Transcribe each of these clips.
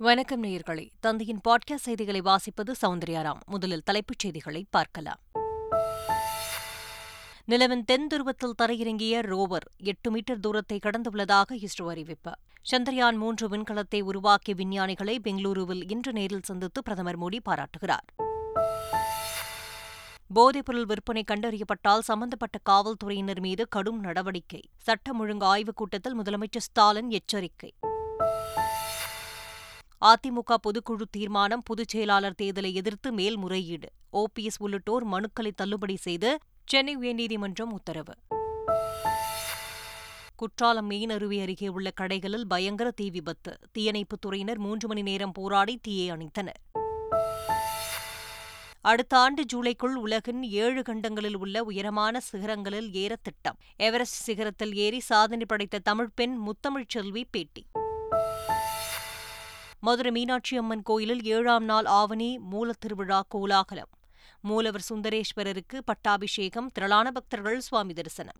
வணக்கம் நேயர்களே. தந்தையின் பாட்காஸ்ட் செய்திகளை வாசிப்பது சௌந்தர்யாராம். முதலில் தலைப்புச் செய்திகளை பார்க்கலாம். நிலவின் தென் துருவத்தில் தரையிறங்கிய ரோவர் எட்டு மீட்டர் தூரத்தை கடந்துள்ளதாக இஸ்ரோ அறிவிப்பு. சந்திரயான் மூன்று விண்கலத்தை உருவாக்கிய விஞ்ஞானிகளை பெங்களூருவில் இன்று நேரில் சந்தித்து பிரதமர் மோடி பாராட்டுகிறார். போதைப்பொருள் விற்பனை கண்டறியப்பட்டால் சம்பந்தப்பட்ட காவல்துறையினர் மீது கடும் நடவடிக்கை. சட்டம் ஒழுங்கு ஆய்வுக் கூட்டத்தில் முதலமைச்சர் ஸ்டாலின் எச்சரிக்கை. அதிமுக பொதுக்குழு தீர்மானம் பொதுச் செயலாளர் தேர்தலை எதிர்த்து மேல்முறையீடு. ஓபிஎஸ் உள்ளிட்டோர் மனுக்களை தள்ளுபடி செய்து சென்னை உயர்நீதிமன்றம் உத்தரவு. குற்றாலம் மெயின் அருவி அருகே உள்ள கடைகளில் பயங்கர தீ விபத்து. தீயணைப்புத் துறையினர் மூன்று மணி நேரம் போராடி தீயை அணைத்தனர். அடுத்த ஆண்டு ஜூலைக்குள் உலகின் ஏழு கண்டங்களில் உள்ள உயரமான சிகரங்களில் ஏற திட்டம் எவரெஸ்ட் சிகரத்தில் ஏறி சாதனை படைத்த தமிழ் பெண் முத்தமிழ்ச் செல்வி பேட்டி. மதுரை மீனாட்சி அம்மன் கோயிலில் ஏழாம் நாள் ஆவணி மூலத்திருவிழா கோலாகலம். மூலவர் சுந்தரேஸ்வரருக்கு பட்டாபிஷேகம் திரளான பக்தர்கள் சுவாமி தரிசனம்.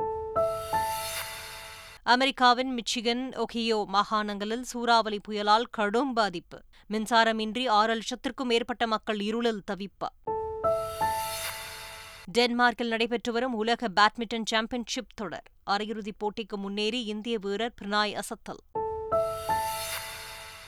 அமெரிக்காவின் மிச்சிகன் ஒகியோ மாகாணங்களில் சூறாவளி புயலால் கடும் பாதிப்பு. மின்சாரமின்றி ஆறு லட்சத்திற்கும் மேற்பட்ட மக்கள் இருளில் தவிப்பு. டென்மார்க்கில் நடைபெற்று வரும் உலக பேட்மிண்டன் சாம்பியன்ஷிப் தொடர். அரையிறுதிப் போட்டிக்கு முன்னேறி இந்திய வீரர் பிரணாய் அசத்தல்.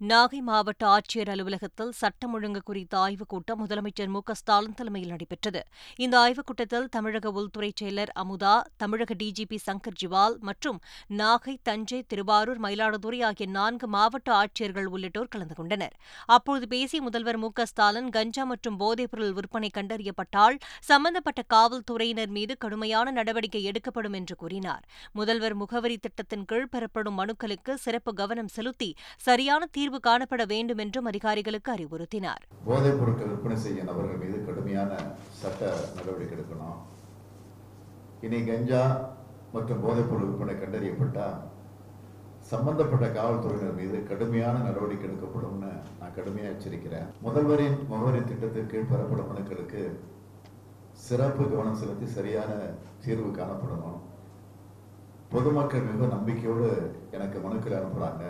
நாகை மாவட்ட ஆட்சியர் அலுவலகத்தில் சட்டம் ஒழுங்கு குறித்த ஆய்வுக் கூட்டம் முதலமைச்சர் மு ஸ்டாலின் தலைமையில் நடைபெற்றது. இந்த ஆய்வுக் கூட்டத்தில் தமிழக உள்துறை செயலர் அமுதா தமிழக டிஜிபி சங்கர் ஜிவால் மற்றும் நாகை தஞ்சை திருவாரூர் மயிலாடுதுறை ஆகிய நான்கு மாவட்ட ஆட்சியர்கள் உள்ளிட்டோர் கலந்து கொண்டனர். அப்போது பேசிய முதல்வர் மு ஸ்டாலின் கஞ்சா மற்றும் போதைப்பொருள் விற்பனை கண்டறியப்பட்டால் சம்பந்தப்பட்ட காவல்துறையினர் மீது கடுமையான நடவடிக்கை எடுக்கப்படும் என்று கூறினார். முதல்வர் முகவரி திட்டத்தின் கீழ் பெறப்படும் மனுக்களுக்கு சிறப்பு கவனம் செலுத்தி சரியான தீர்வு காணப்பட வேண்டும் என்றும் அதிகாரிகளுக்கு அறிவுறுத்தினார். போதைப் பொருட்கள் விற்பனை செய்ய நபர்கள் மீது கடுமையான சட்ட நடவடிக்கை எடுக்கணும். இனி கஞ்சா மற்றும் போதைப் பொருள் விற்பனை கண்டறியப்பட்டால் சம்பந்தப்பட்ட காவல்துறையினர் மீது கடுமையான நடவடிக்கை எடுக்கப்படும்னு நான் கடுமையாக எச்சரிக்கிறேன். முதல்வரின் முகவரி திட்டத்தின் கீழ் பெறப்படும் மனுக்களுக்கு சிறப்பு கவனம் செலுத்தி சரியான தீர்வு காணப்படணும். பொதுமக்கள் மிக நம்பிக்கையோடு எனக்கு மனுக்கள் அனுப்புகிறாங்க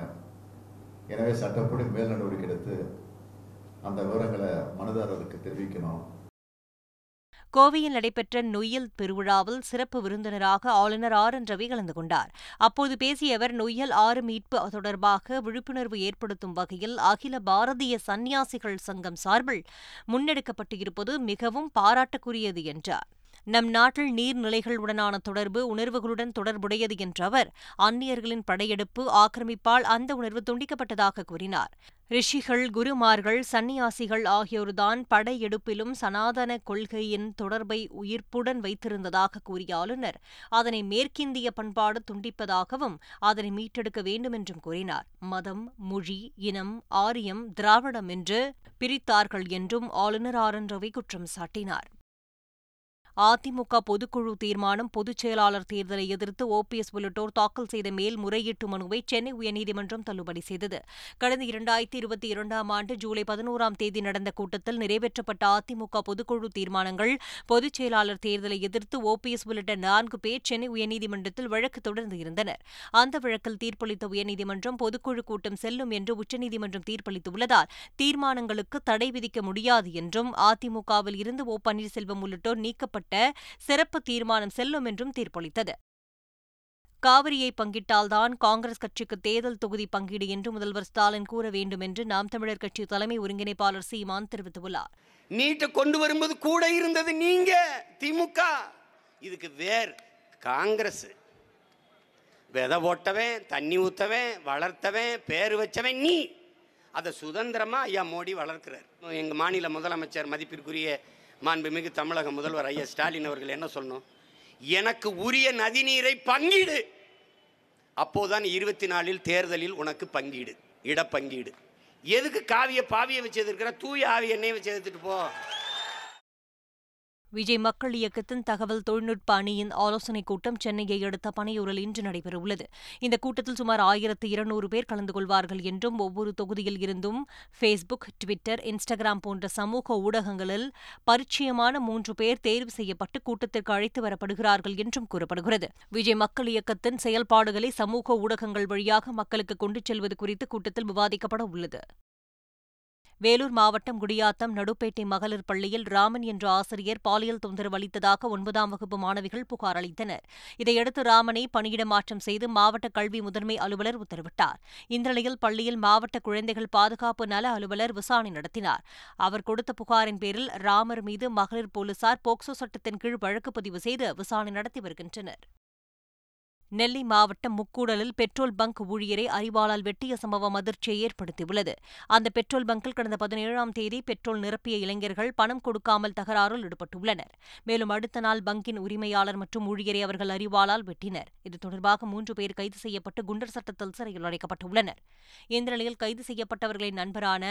எனவே சட்டப்படி மேல் நடவடிக்கை எடுத்து அந்த விவரங்களை மனுதாரருக்கு தெரிவிக்கணும். கோவையில் நடைபெற்ற நொய்யல் திருவிழாவில் சிறப்பு விருந்தினராக ஆளுநர் ஆர் என் ரவி கலந்து கொண்டார். அப்போது பேசிய அவர் நொய்யல் ஆறு மீட்பு தொடர்பாக விழிப்புணர்வு ஏற்படுத்தும் வகையில் அகில பாரதிய சந்நியாசிகள் சங்கம் சார்பில் முன்னெடுக்கப்பட்டு இருப்பது மிகவும் பாராட்டுக்குரியது என்றார். நம் நாட்டில் நீர்நிலைகளுடனான தொடர்பு உணர்வுகளுடன் தொடர்புடையது என்ற அவர் அந்நியர்களின் படையெடுப்பு ஆக்கிரமிப்பால் அந்த உணர்வு துண்டிக்கப்பட்டதாக கூறினார். ரிஷிகள் குருமார்கள் சந்நியாசிகள் ஆகியோர்தான் படையெடுப்பிலும் சனாதன கொள்கையின் தொடர்பை உயிர்ப்புடன் வைத்திருந்ததாக கூறிய ஆளுநர் அதனை மேற்கிந்திய பண்பாடு துண்டிப்பதாகவும் அதனை மீட்டெடுக்க வேண்டும் என்றும் கூறினார். மதம் மொழி இனம் ஆரியம் திராவிடம் என்று பிரித்தார்கள் என்றும் ஆளுநர் ஆர் என் ரவி குற்றம் சாட்டினார். அதிமுக பொதுக்குழு தீர்மானம் பொதுச் செயலாளர் தேர்தலை எதிர்த்து ஓபிஎஸ் உள்ளிட்டோர் தாக்கல் செய்த மேல்முறையீட்டு மனுவை சென்னை உயர்நீதிமன்றம் தள்ளுபடி செய்தது. கடந்த இரண்டாயிரத்தி இருபத்தி இரண்டாம் ஆண்டு ஜூலை பதினோராம் தேதி நடந்த கூட்டத்தில் நிறைவேற்றப்பட்ட அதிமுக பொதுக்குழு தீர்மானங்கள் பொதுச் செயலாளர் தேர்தலை எதிர்த்து ஓபிஎஸ் உள்ளிட்ட நான்கு பேர் சென்னை உயர்நீதிமன்றத்தில் வழக்கு தொடர்ந்து இருந்தனர். அந்த வழக்கில் தீர்ப்பளித்த உயர்நீதிமன்றம் பொதுக்குழு கூட்டம் செல்லும் என்று உச்சநீதிமன்றம் தீர்ப்பளித்துள்ளதால் தீர்மானங்களுக்கு தடை விதிக்க முடியாது என்றும் அதிமுகவில் இருந்து ஓ. பன்னீர்செல்வம் உள்ளிட்டோர் நீக்கப்பட்ட சிறப்பு தீர்மானம் செல்லும் என்றும் தீர்ப்பளித்தது. காவிரியை பங்கிட்டால்தான் காங்கிரஸ் கட்சிக்கு தேர்தல் தொகுதி பங்கீடு என்று முதல்வர் ஸ்டாலின் கூற வேண்டும் என்று நாம் தமிழர் கட்சி தலைமை ஒருங்கிணைப்பாளர் சீமான் தெரிவித்துள்ளார். நீட்டை கொண்டு வரும்போது கூட இருந்தது நீங்க திமுக. இதுக்கு வேர் காங்கிரஸ். விதை போட்டவன் தண்ணி ஊத்தவன் வளர்த்தவன் பேர் வச்சவன் நீ. அதை சுதந்திரமா ஐயா மோடி வளர்க்கிறார். எங்க மாநில முதலமைச்சர் மதிப்பிற்குரிய மாண்புமிகு தமிழக முதல்வர் ஐயா ஸ்டாலின் அவர்கள் என்ன சொல்லணும்? எனக்கு உரிய நதிநீரை பங்கீடு. அப்போதான் இருபத்தி நாலில் தேர்தலில் உனக்கு பங்கீடு இடப்பங்கீடு. எதுக்கு காவிய பாவியை வச்சு எதிர்க்கிற? தூய ஆவி என்னையும் வச்சு எதிர்த்துட்டு போ. விஜய் மக்கள் இயக்கத்தின் தகவல் தொழில்நுட்ப அணியின் ஆலோசனைக் கூட்டம் சென்னையை அடுத்த பனையூரில் இன்று நடைபெறவுள்ளது. இந்த கூட்டத்தில் சுமார் ஆயிரத்து இருநூறு பேர் கலந்து கொள்வார்கள் என்றும் ஒவ்வொரு தொகுதியில் இருந்தும் ஃபேஸ்புக் ட்விட்டர் இன்ஸ்டாகிராம் போன்ற சமூக ஊடகங்களில் பரிச்சயமான மூன்று பேர் தேர்வு செய்யப்பட்டு கூட்டத்திற்கு அழைத்து வரப்படுகிறார்கள் என்றும் கூறப்படுகிறது. விஜய் மக்கள் இயக்கத்தின் செயல்பாடுகளை சமூக ஊடகங்கள் வழியாக மக்களுக்கு கொண்டு செல்வது குறித்து கூட்டத்தில் விவாதிக்கப்பட உள்ளது வேலூர் மாவட்டம் குடியாத்தம் நடுப்பேட்டை மகளிர் பள்ளியில் ராமன் என்ற ஆசிரியர் பாலியல் தொந்தரவு அளித்ததாக ஒன்பதாம் வகுப்பு மாணவிகள் புகார் அளித்தனர். இதையடுத்து ராமனை பணியிட மாற்றம் செய்து மாவட்ட கல்வி முதன்மை அலுவலர் உத்தரவிட்டார். இந்த நிலையில் பள்ளியில் மாவட்ட குழந்தைகள் பாதுகாப்பு நல அலுவலர் விசாரணை நடத்தினார். அவர் கொடுத்த புகாரின் பேரில் ராமர் மீது மகளிர் போலீசார் போக்சோ சட்டத்தின் கீழ் வழக்கு பதிவு செய்து விசாரணை நடத்தி வருகின்றனர். நெல்லை மாவட்டம் முக்கூடலில் பெட்ரோல் பங்க் ஊழியரை அறிவாளால் வெட்டிய சம்பவம் அதிர்ச்சியை ஏற்படுத்தியுள்ளது. அந்த பெட்ரோல் பங்கில் கடந்த பதினேழாம் தேதி பெட்ரோல் நிரப்பிய இளைஞர்கள் பணம் கொடுக்காமல் தகராறில் ஈடுபட்டுள்ளனர். மேலும் அடுத்த நாள் பங்கின் உரிமையாளர் மற்றும் ஊழியரை அவர்கள் அறிவாளால் வெட்டினர். இது தொடர்பாக மூன்று பேர் கைது செய்யப்பட்டு குண்டர் சட்டத்தில் சிறையில் அடைக்கப்பட்டுள்ளனர். இந்த நிலையில் கைது செய்யப்பட்டவர்களின் நண்பரான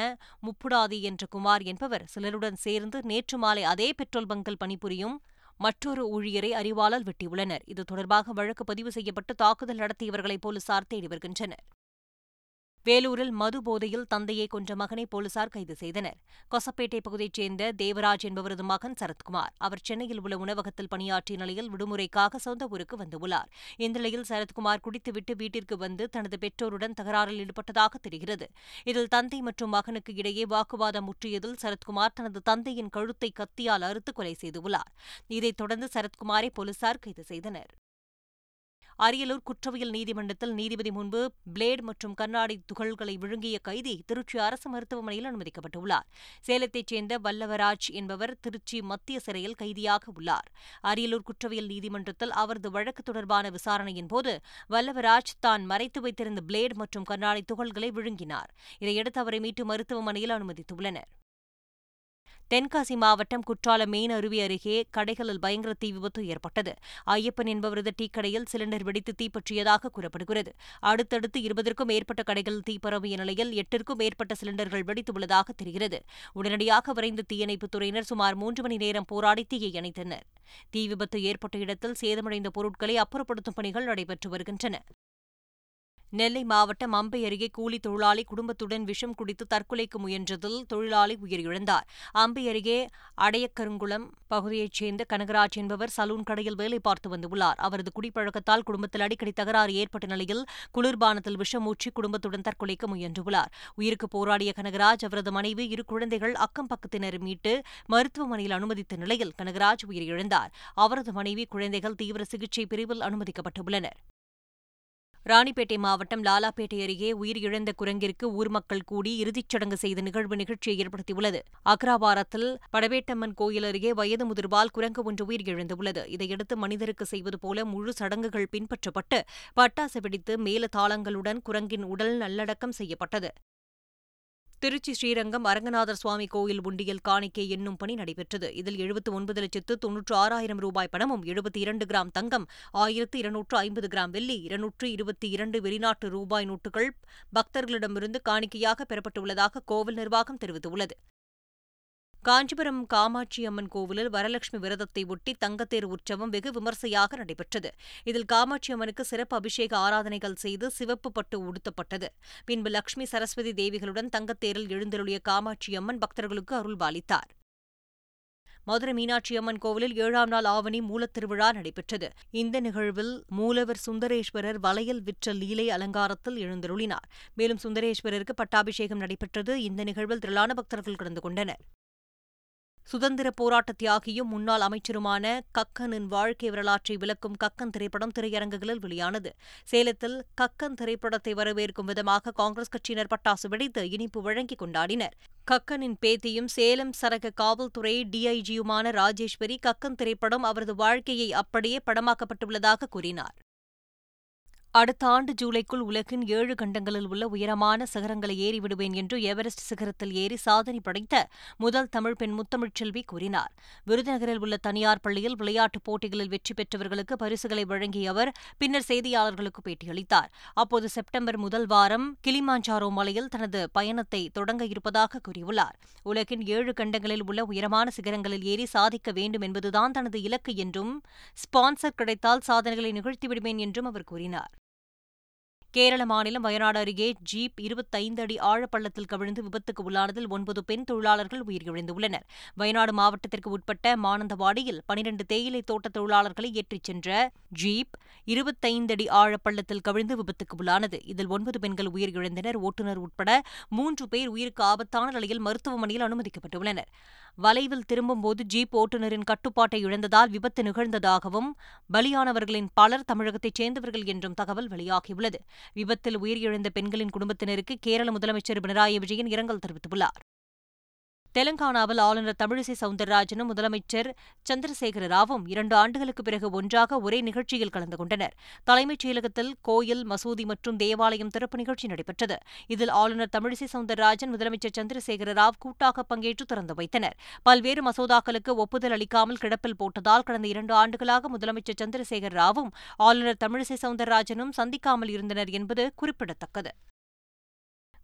முப்புடாதி என்ற குமார் என்பவர் சிலருடன் சேர்ந்து நேற்று மாலை அதே பெட்ரோல் பங்கில் பணிபுரியும் மற்றொரு ஊழியரை அறிவாளால் வெட்டியுள்ளனர். இது தொடர்பாக வழக்கு பதிவு செய்யப்பட்டு தாக்குதல் நடத்தியவர்களை போலீசார் தேடி வருகின்றனர். வேலூரில் மது போதையில் தந்தையை கொன்ற மகனை போலீசார் கைது செய்தனர். கொசப்பேட்டை பகுதியைச் சேர்ந்த தேவராஜ் என்பவரது மகன் சரத்குமார் அவர் சென்னையில் உள்ள உணவகத்தில் பணியாற்றிய நிலையில் விடுமுறைக்காக சொந்த ஊருக்கு வந்துள்ளார். இந்த நிலையில் சரத்குமார் குடித்துவிட்டு வீட்டிற்கு வந்து தனது பெற்றோருடன் தகராறில் ஈடுபட்டதாக தெரிகிறது. இதில் தந்தை மற்றும் மகனுக்கு இடையே வாக்குவாதம் முற்றியதில் சரத்குமார் தனது தந்தையின் கழுத்தை கத்தியால் அறுத்து கொலை செய்துள்ளார். இதைத் தொடர்ந்து சரத்குமாரை போலீசார் கைது செய்தனர். அரியலூர் குற்றவியல் நீதிமன்றத்தில் நீதிபதி முன்பு பிளேட் மற்றும் கண்ணாடி துகள்களை விழுங்கிய கைதி திருச்சி அரசு மருத்துவமனையில் அனுமதிக்கப்பட்டுள்ளார். சேலத்தைச் சேர்ந்த வல்லவராஜ் என்பவர் திருச்சி மத்திய சிறையில் கைதியாக உள்ளார். அரியலூர் குற்றவியல் நீதிமன்றத்தில் அவரது வழக்கு தொடர்பான விசாரணையின் போது வல்லவராஜ் தான் மறைத்து வைத்திருந்த பிளேட் மற்றும் கண்ணாடி துகள்களை விழுங்கினார். இதையடுத்து அவரை மீட்டு மருத்துவமனையில் அனுமதித்துள்ளனர். தென்காசி மாவட்டம் குற்றாலம் மெயின் அருவி அருகே கடைகளில் பயங்கர தீ விபத்து ஏற்பட்டது. ஐயப்பன் என்பவரது டீக்கடையில் சிலிண்டர் வெடித்து தீப்பற்றியதாக கூறப்படுகிறது. அடுத்தடுத்து இருபதற்கும் மேற்பட்ட கடைகள் தீ பரவிய நிலையில் எட்டிற்கும் மேற்பட்ட சிலிண்டர்கள் வெடித்துள்ளதாக தெரிகிறது. உடனடியாக விரைந்த தீயணைப்புத் துறையினர் சுமார் மூன்று மணி நேரம் போராடி தீயை அணைத்தனர். தீ விபத்து ஏற்பட்ட இடத்தில் சேதமடைந்த பொருட்களை அப்புறப்படுத்தும் பணிகள் நடைபெற்று வருகின்றன. நெல்லை மாவட்டம் அம்பை அருகே கூலி தொழிலாளி குடும்பத்துடன் விஷம் குடித்து தற்கொலைக்கு முயன்றதில் தொழிலாளி உயிரிழந்தார். அம்பை அருகே அடையக்கருங்குளம் பகுதியைச் சேர்ந்த கனகராஜ் என்பவர் சலூன் கடையில் வேலை பார்த்து வந்துள்ளார். அவரது குடிப்பழக்கத்தால் குடும்பத்தில் அடிக்கடி தகராறு ஏற்பட்ட நிலையில் குளிர்பானத்தில் விஷம் ஊற்றி குடும்பத்துடன் தற்கொலைக்கு முயன்றுள்ளார். உயிருக்கு போராடிய கனகராஜ் அவரது மனைவி இரு குழந்தைகள் அக்கம் பக்கத்தினர் மீட்டு மருத்துவமனையில் அனுமதித்த நிலையில் கனகராஜ் உயிரிழந்தார். அவரது மனைவி குழந்தைகள் தீவிர சிகிச்சை பிரிவில் அனுமதிக்கப்பட்டுள்ளனர். ராணிப்பேட்டை மாவட்டம் லாலாப்பேட்டை அருகே உயிரிழந்த குரங்கிற்கு ஊர் மக்கள் கூடி இறுதிச் சடங்கு செய்த நிகழ்வு நிகழ்ச்சியை ஏற்படுத்தியுள்ளது. அக்ராபாரத்தில் படவேட்டம்மன் கோயில் அருகே வயது முதிர்வால் குரங்கு ஒன்று உயிரிழந்துள்ளது. இதையடுத்து மனிதருக்கு செய்வது போல முழு சடங்குகள் பின்பற்றப்பட்டு பட்டாசு வெடித்து மேல தாளங்களுடன் குரங்கின் உடல் நல்லடக்கம் செய்யப்பட்டது. திருச்சி ஸ்ரீரங்கம் அரங்கநாதர் சுவாமி கோயில் உண்டியல் காணிக்கை எண்ணும் பணி நடைபெற்றது. இதில் எழுபத்து ஒன்பது லட்சத்து தொன்னூற்று ஆறாயிரம் ரூபாய் பணமும் எழுபத்தி இரண்டு கிராம் தங்கம் ஆயிரத்து இருநூற்று ஐம்பது கிராம் வெள்ளி இருநூற்று இருபத்தி இரண்டு வெளிநாட்டு ரூபாய் நோட்டுகள் பக்தர்களிடமிருந்து காணிக்கையாக பெறப்பட்டுள்ளதாக கோவில் நிர்வாகம் தெரிவித்துள்ளது. காஞ்சிபுரம் காமாட்சி அம்மன் கோவிலில் வரலட்சுமி விரதத்தை ஒட்டி தங்கத்தேர் உற்சவம் வெகு விமர்சையாக நடைபெற்றது. இதில் காமாட்சி அம்மனுக்கு சிறப்பு அபிஷேக ஆராதனைகள் செய்து சிவப்பு பட்டு உடுத்தப்பட்டது. பின்பு லட்சுமி சரஸ்வதி தேவிகளுடன் தங்கத்தேரில் எழுந்தருளிய காமாட்சி அம்மன் பக்தர்களுக்கு அருள்பாலித்தார் மதுரை மீனாட்சி அம்மன் கோவிலில் ஏழாம் நாள் ஆவணி மூலத்திருவிழா நடைபெற்றது. இந்த நிகழ்வில் மூலவர் சுந்தரேஸ்வரர் வளையல் விற்ற லீலை அலங்காரத்தில் எழுந்தருளினார். மேலும் சுந்தரேஸ்வரருக்கு பட்டாபிஷேகம் நடைபெற்றது. இந்த நிகழ்வில் திரளான பக்தர்கள் கலந்து கொண்டனர். சுதந்திர போராட்ட தியாகியும் முன்னாள் அமைச்சருமான கக்கனின் வாழ்க்கை வரலாற்றை விளக்கும் கக்கன் திரைப்படம் திரையரங்குகளில் வெளியானது. சேலத்தில் கக்கன் திரைப்படத்தை வரவேற்கும் விதமாக காங்கிரஸ் கட்சியினர் பட்டாசு வெடித்து இனிப்பு வழங்கி கொண்டாடினர். கக்கனின் பேத்தியும் சேலம் சரக காவல்துறை டிஐஜியுமான ராஜேஸ்வரி கக்கன் திரைப்படம் அவரது வாழ்க்கையை அப்படியே படமாக்கப்பட்டுள்ளதாக கூறினார். அடுத்த ஆண்டு ஜூலைக்குள் உலகின் ஏழு கண்டங்களில் உள்ள உயரமான சிகரங்களை ஏறிவிடுவேன் என்று எவரெஸ்ட் சிகரத்தில் ஏறி சாதனை படைத்த முதல் தமிழ் பெண் முத்தமிழ்ச்செல்வி கூறினார். விருதுநகரில் உள்ள தனியார் பள்ளியில் விளையாட்டுப் போட்டிகளில் வெற்றி பெற்றவர்களுக்கு பரிசுகளை வழங்கிய அவர் பின்னர் செய்தியாளர்களுக்கு பேட்டியளித்தார். அப்போது செப்டம்பர் முதல் வாரம் கிளிமாஞ்சாரோ மலையில் தனது பயணத்தை தொடங்க இருப்பதாக கூறியுள்ளார். உலகின் ஏழு கண்டங்களில் உள்ள உயரமான சிகரங்களில் ஏறி சாதிக்க வேண்டும் என்பதுதான் தனது இலக்கு என்றும் ஸ்பான்சர் கிடைத்தால் சாதனைகளை நிகழ்த்திவிடுவேன் என்றும் அவர் கூறினார். கேரள மாநிலம் வயநாடு அருகே ஜீப் இருபத்தைந்து அடி ஆழப்பள்ளத்தில் கவிழ்ந்து விபத்துக்கு உள்ளானதில் ஒன்பது பெண் தொழிலாளர்கள் உயிரிழந்துள்ளனர். வயநாடு மாவட்டத்திற்கு உட்பட்ட மானந்தவாடியில் பனிரண்டு தேயிலை தோட்ட தொழிலாளர்களை ஏற்றிச் சென்ற ஜீப் இருபத்தைந்து அடி ஆழப்பள்ளத்தில் கவிழ்ந்து விபத்துக்கு உள்ளானது. இதில் ஒன்பது பெண்கள் உயிரிழந்தனர். ஓட்டுநர் உட்பட மூன்று பேர் உயிருக்கு ஆபத்தான நிலையில் மருத்துவமனையில் அனுமதிக்கப்பட்டுள்ளனர். வளைவில் திரும்பும்போது ஜீப் ஓட்டுநரின் கட்டுப்பாட்டை இழந்ததால் விபத்து நிகழ்ந்ததாகவும் பலியானவர்களின் பலர் தமிழகத்தைச் சேர்ந்தவர்கள் என்றும் தகவல் வெளியாகியுள்ளது. விபத்தில் உயிரிழந்த பெண்களின் குடும்பத்தினருக்கு கேரள முதலமைச்சர் பினராயி விஜயன் இரங்கல் தெரிவித்துள்ளார். தெலங்கானாவில் ஆளுநர் தமிழிசை சவுந்தரராஜனும் முதலமைச்சர் சந்திரசேகர ராவும் இரண்டு ஆண்டுகளுக்கு பிறகு ஒன்றாக ஒரே நிகழ்ச்சியில் கலந்து கொண்டனர். தலைமைச் செயலகத்தில் கோயில் மசூதி மற்றும் தேவாலயம் திறப்பு நிகழ்ச்சி நடைபெற்றது. இதில் ஆளுநர் தமிழிசை சவுந்தரராஜன் முதலமைச்சர் சந்திரசேகர ராவ் கூட்டாக பங்கேற்று திறந்து வைத்தனர். பல்வேறு மசோதாக்களுக்கு ஒப்புதல் அளிக்காமல் கிடப்பில் போட்டதால் கடந்த இரண்டு ஆண்டுகளாக முதலமைச்சர் சந்திரசேகர ராவும் ஆளுநர் தமிழிசை சவுந்தரராஜனும் சந்திக்காமல் இருந்தனர் என்பது குறிப்பிடத்தக்கது.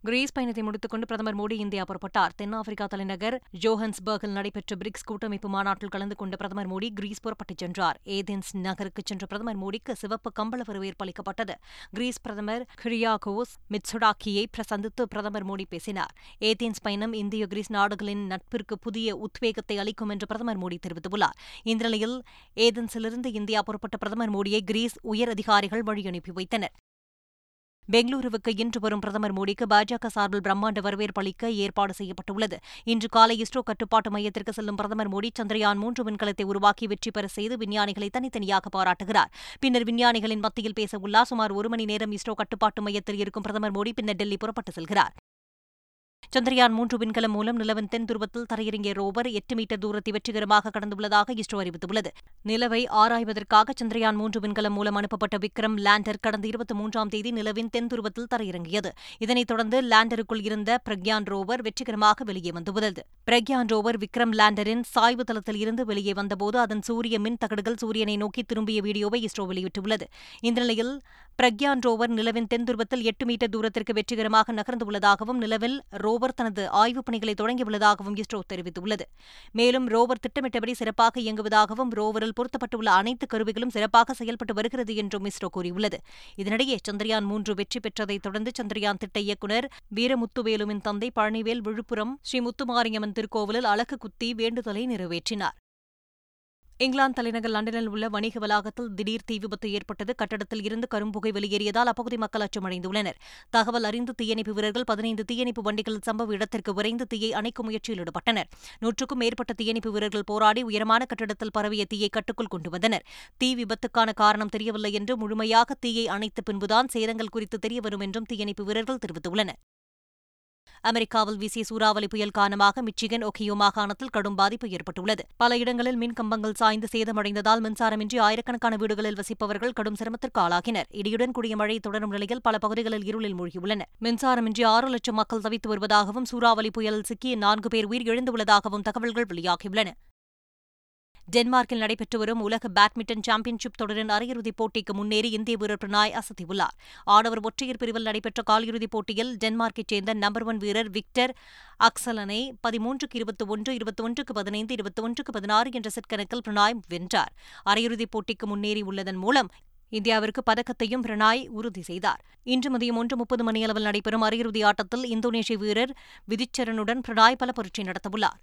கிரீஸ் பயணத்தை முடித்துக்கொண்டு பிரதமர் மோடி இந்தியா புறப்பட்டார். தென்னாப்பிரிக்கா தலைநகர் ஜோஹன்ஸ்பர்கில் நடைபெற்ற பிரிக்ஸ் கூட்டமைப்பு மாநாட்டில் கலந்து கொண்ட பிரதமர் மோடி கிரீஸ் புறப்பட்டுச் சென்றார். ஏதென்ஸ் நகருக்கு சென்ற பிரதமர் மோடிக்கு சிவப்பு கம்பள வரவேற்பு அளிக்கப்பட்டது. கிரீஸ் பிரதமர் கிரியாகோஸ் மிட்சுடாக்கியை சந்தித்து பிரதமர் மோடி பேசினார். ஏதென்ஸ் பயணம் இந்திய கிரீஸ் நாடுகளின் நட்பிற்கு புதிய உத்வேகத்தை அளிக்கும் என்று பிரதமர் மோடி தெரிவித்துள்ளார். இந்நிலையில் ஏதென்ஸிலிருந்து இந்தியா புறப்பட்ட பிரதமர் மோடியை கிரீஸ் உயர் அதிகாரிகள் வழியனுப்பி வைத்தனர். பெங்களூருவுக்கு இன்று வரும் பிரதமர் மோடிக்கு பாஜக சார்பில் பிரம்மாண்ட வரவேற்பு அளிக்க ஏற்பாடு செய்யப்பட்டுள்ளது. இன்று காலை இஸ்ரோ கட்டுப்பாட்டு மையத்திற்கு செல்லும் பிரதமர் மோடி சந்திரயான் மூன்று விண்கலத்தை உருவாக்கி வெற்றி பெற செய்து விஞ்ஞானிகளை தனித்தனியாக பாராட்டுகிறார். பின்னர் விஞ்ஞானிகளின் மத்தியில் பேச உள்ளார் சுமார் ஒரு மணி நேரம் இஸ்ரோ கட்டுப்பாட்டு மையத்தில் இருக்கும் பிரதமர் மோடி பின்னர் டெல்லி புறப்பட்டு செல்கிறார். சந்திரயான் மூன்று விண்கலம் மூலம் நிலவின் தென் துருவத்தில் தரையிறங்கிய ரோவர் எட்டு மீட்டர் தூரத்தை வெற்றிகரமாக கடந்துள்ளதாக இஸ்ரோ அறிவித்துள்ளது. நிலவை ஆராய்வதற்காக சந்திரயான் மூன்று விண்கலம் மூலம் அனுப்பப்பட்ட விக்ரம் லேண்டர் கடந்த இருபத்தி மூன்றாம் தேதி நிலவின் தென் துருவத்தில் தரையிறங்கியது. இதனைத் தொடர்ந்து லேண்டருக்குள் இருந்த பிரக்யான் ரோவர் வெற்றிகரமாக வெளியே வந்துள்ளது. பிரக்யான் ரோவர் விக்ரம் லேண்டரின் சாய்வு தளத்தில் இருந்து வெளியே வந்தபோது அதன் சூரிய மின் தகடுகள் சூரியனை நோக்கி திரும்பிய வீடியோவை இஸ்ரோ வெளியிட்டுள்ளது. இந்த நிலையில் பிரக்யான் ரோவர் நிலவின் தென் துருவத்தில் எட்டு மீட்டர் தூரத்திற்கு வெற்றிகரமாக நகர்ந்துள்ளதாகவும் நிலவில் ரோவர் தனது ஆய்வுப் பணிகளை தொடங்கியுள்ளதாகவும் இஸ்ரோ தெரிவித்துள்ளது. மேலும் ரோவர் திட்டமிட்டபடி சிறப்பாக இயங்குவதாகவும் ரோவரில் பொருத்தப்பட்டுள்ள அனைத்து கருவிகளும் சிறப்பாக செயல்பட்டு வருகிறது என்றும் இஸ்ரோ கூறியுள்ளது. இதனிடையே சந்திரயான் மூன்று வெற்றி பெற்றதைத் தொடர்ந்து சந்திரயான் திட்ட இயக்குநர் வீரமுத்துவேலுவின் தந்தை பழனிவேல் விழுப்புரம் ஸ்ரீ முத்துமாரியம்மன் திருக்கோவிலில் அலகு குத்தி வேண்டுதலை நிறைவேற்றினார். இங்கிலாந்து தலைநகர் லண்டனில் உள்ள வணிக வளாகத்தில் திடீர் தீ விபத்து ஏற்பட்டது. கட்டடத்தில் இருந்து கரும்புகை வெளியேறியதால் அப்பகுதி மக்கள் அச்சமடைந்துள்ளனர். தகவல் அறிந்து தீயணைப்பு வீரர்கள் பதினைந்து தீயணைப்பு வண்டிகள் சம்பவ இடத்திற்கு விரைந்து தீயை அணைக்கும் முயற்சியில் ஈடுபட்டனர். நூற்றுக்கும் மேற்பட்ட தீயணைப்பு வீரர்கள் போராடி உயரமான கட்டடத்தில் பரவிய தீயை கட்டுக்குள் கொண்டு வந்தனர். தீ விபத்துக்கான காரணம் தெரியவில்லை என்று முழுமையாக தீயை அணைத்த பின்புதான் சேதங்கள் குறித்து தெரியவரும் என்றும் தீயணைப்பு வீரர்கள் தெரிவித்துள்ளனர். அமெரிக்காவில் வீசிய சூறாவளி புயல் காரணமாக மிச்சிகன் ஒகியோ மாகாணத்தில் கடும் பாதிப்பு ஏற்பட்டுள்ளது. பல இடங்களில் மின் கம்பங்கள் சாய்ந்து சேதமடைந்ததால் மின்சாரமின்றி ஆயிரக்கணக்கான வீடுகளில் வசிப்பவர்கள் கடும் சிரமத்திற்கு ஆளாகினர். இடியுடன் கூடிய மழை தொடரும் நிலையில் பல பகுதிகளில் இருளில் மூழ்கியுள்ளனர் மின்சாரமின்றி ஆறு லட்சம் மக்கள் தவித்து வருவதாகவும் சூறாவளி புயலில் சிக்கிய நான்கு பேர் உயிர் எழுந்துள்ளதாகவும் தகவல்கள் வெளியாகியுள்ளன. டென்மார்க்கில் நடைபெற்று வரும் உலக பேட்மிண்டன் சாம்பியன்ஷிப் தொடரின் அரையிறுதிப் போட்டிக்கு முன்னேறி இந்திய வீரர் பிரணாய் அசத்தியுள்ளார். ஆடவர் ஒற்றையர் பிரிவில் நடைபெற்ற காலிறுதிப் போட்டியில் டென்மார்க்கைச் சேர்ந்த நம்பர் ஒன் வீரர் விக்டர் அக்சலனை பதிமூன்றுக்கு இருபத்தி ஒன்று இருபத்தி ஒன்றுக்கு பதினைந்து இருபத்தி ஒன்றுக்கு பதினாறு என்ற செட் கணக்கில் பிரணாய் வென்றார். அரையிறுதிப் போட்டிக்கு முன்னேறியுள்ளதன் மூலம் இந்தியாவிற்கு பதக்கத்தையும் பிரணாய் உறுதி செய்தார். இன்று மதியம் ஒன்று முப்பது மணியளவில் நடைபெறும் அரையிறுதி ஆட்டத்தில் இந்தோனேஷிய வீரர் விதிச்சரனுடன் பிரணாய் பல பரீட்சை நடத்தவுள்ளார்.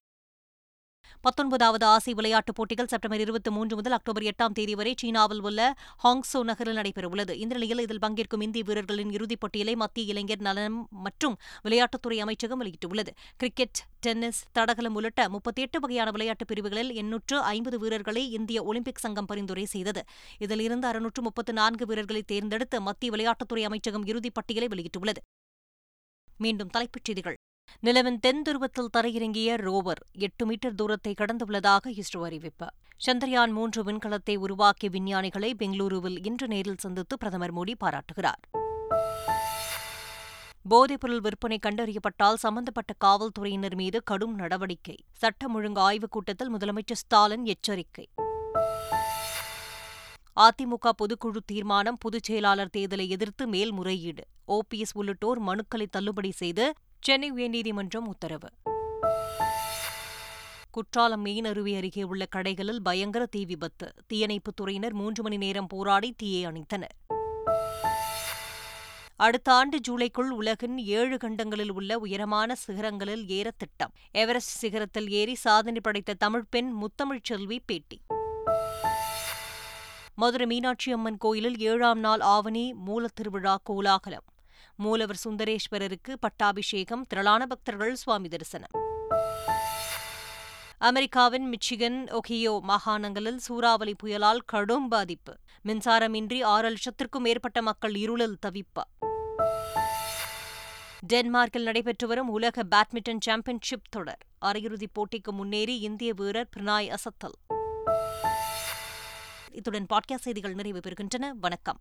பத்தொன்பதாவது ஆசிய விளையாட்டுப் போட்டிகள் செப்டம்பர் இருபத்தி மூன்று முதல் அக்டோபர் எட்டாம் தேதி வரை சீனாவில் உள்ள ஹாங்ஸோ நகரில் நடைபெறவுள்ளது. இந்த நிலையில் இதில் பங்கேற்கும் இந்திய வீரர்களின் இறுதிப் பட்டியலை மத்திய இளைஞர் நலன் மற்றும் விளையாட்டுத்துறை அமைச்சகம் வெளியிட்டுள்ளது. கிரிக்கெட் டென்னிஸ் தடகளம் உள்ளிட்ட முப்பத்தி எட்டு வகையான விளையாட்டுப் பிரிவுகளில் எண்ணூற்று ஐம்பது வீரர்களை இந்திய ஒலிம்பிக் சங்கம் பரிந்துரை செய்தது. இதிலிருந்து அறுநூற்று முப்பத்து நான்கு வீரர்களை தேர்ந்தெடுத்து மத்திய விளையாட்டுத்துறை அமைச்சகம் இறுதிப் பட்டியலை வெளியிட்டுள்ளது. மீண்டும் தலைப்புச் செய்திகள். நிலவின் தென் துருவத்தில் தரையிறங்கிய ரோவர் எட்டு மீட்டர் தூரத்தை கடந்துள்ளதாக இஸ்ரோ அறிவிப்பு. சந்திரயான் மூன்று விண்கலத்தை உருவாக்கிய விஞ்ஞானிகளை பெங்களூருவில் இன்று நேரில் சந்தித்து பிரதமர் மோடி பாராட்டுகிறார். போதைப்பொருள் விற்பனை கண்டறியப்பட்டால் சம்பந்தப்பட்ட காவல்துறையினர் மீது கடும் நடவடிக்கை. சட்டம் ஒழுங்கு ஆய்வுக் கூட்டத்தில் முதலமைச்சர் ஸ்டாலின் எச்சரிக்கை. அதிமுக பொதுக்குழு தீர்மானம் பொதுச் செயலாளர் தேர்தலை எதிர்த்து மேல்முறையீடு. ஓபிஎஸ் உள்ளிட்டோர் மனுக்களை தள்ளுபடி செய்து சென்னை உயர்நீதிமன்றம் உத்தரவு. குற்றாலம் மீன் அருவி அருகே உள்ள கடைகளில் பயங்கர தீ விபத்து. தீயணைப்புத் துறையினர் மூன்று மணி நேரம் போராடி தீயை அணைத்தனர். அடுத்த ஆண்டு ஜூலைக்குள் உலகின் ஏழு கண்டங்களில் உள்ள உயரமான சிகரங்களில் ஏற திட்டம். எவரெஸ்ட் சிகரத்தில் ஏறி சாதனை படைத்த தமிழ் பெண் முத்தமிழ் செல்வி பேட்டி. மதுரை மீனாட்சி அம்மன் கோயிலில் ஏழாம் நாள் ஆவணி மூலத்திருவிழா கோலாகலம். மூலவர் சுந்தரேஸ்வரருக்கு பட்டாபிஷேகம் திரளான பக்தர்கள் சுவாமி தரிசனம். அமெரிக்காவின் மிச்சிகன் ஒஹியோ மாகாணங்களில் சூறாவளி புயலால் கடும் பாதிப்பு. மின்சாரமின்றி ஆறு லட்சத்திற்கும் மேற்பட்ட மக்கள் இருளில் தவிப்பு. டென்மார்க்கில் நடைபெற்று வரும் உலக பேட்மிண்டன் சாம்பியன்ஷிப் தொடர். அரையிறுதிப் போட்டிக்கு முன்னேறி இந்திய வீரர் பிரணாய் அசத்தல். இத்துடன் பாட்காஸ்ட் செய்திகள் நிறைவு பெறுகின்றன. வணக்கம்.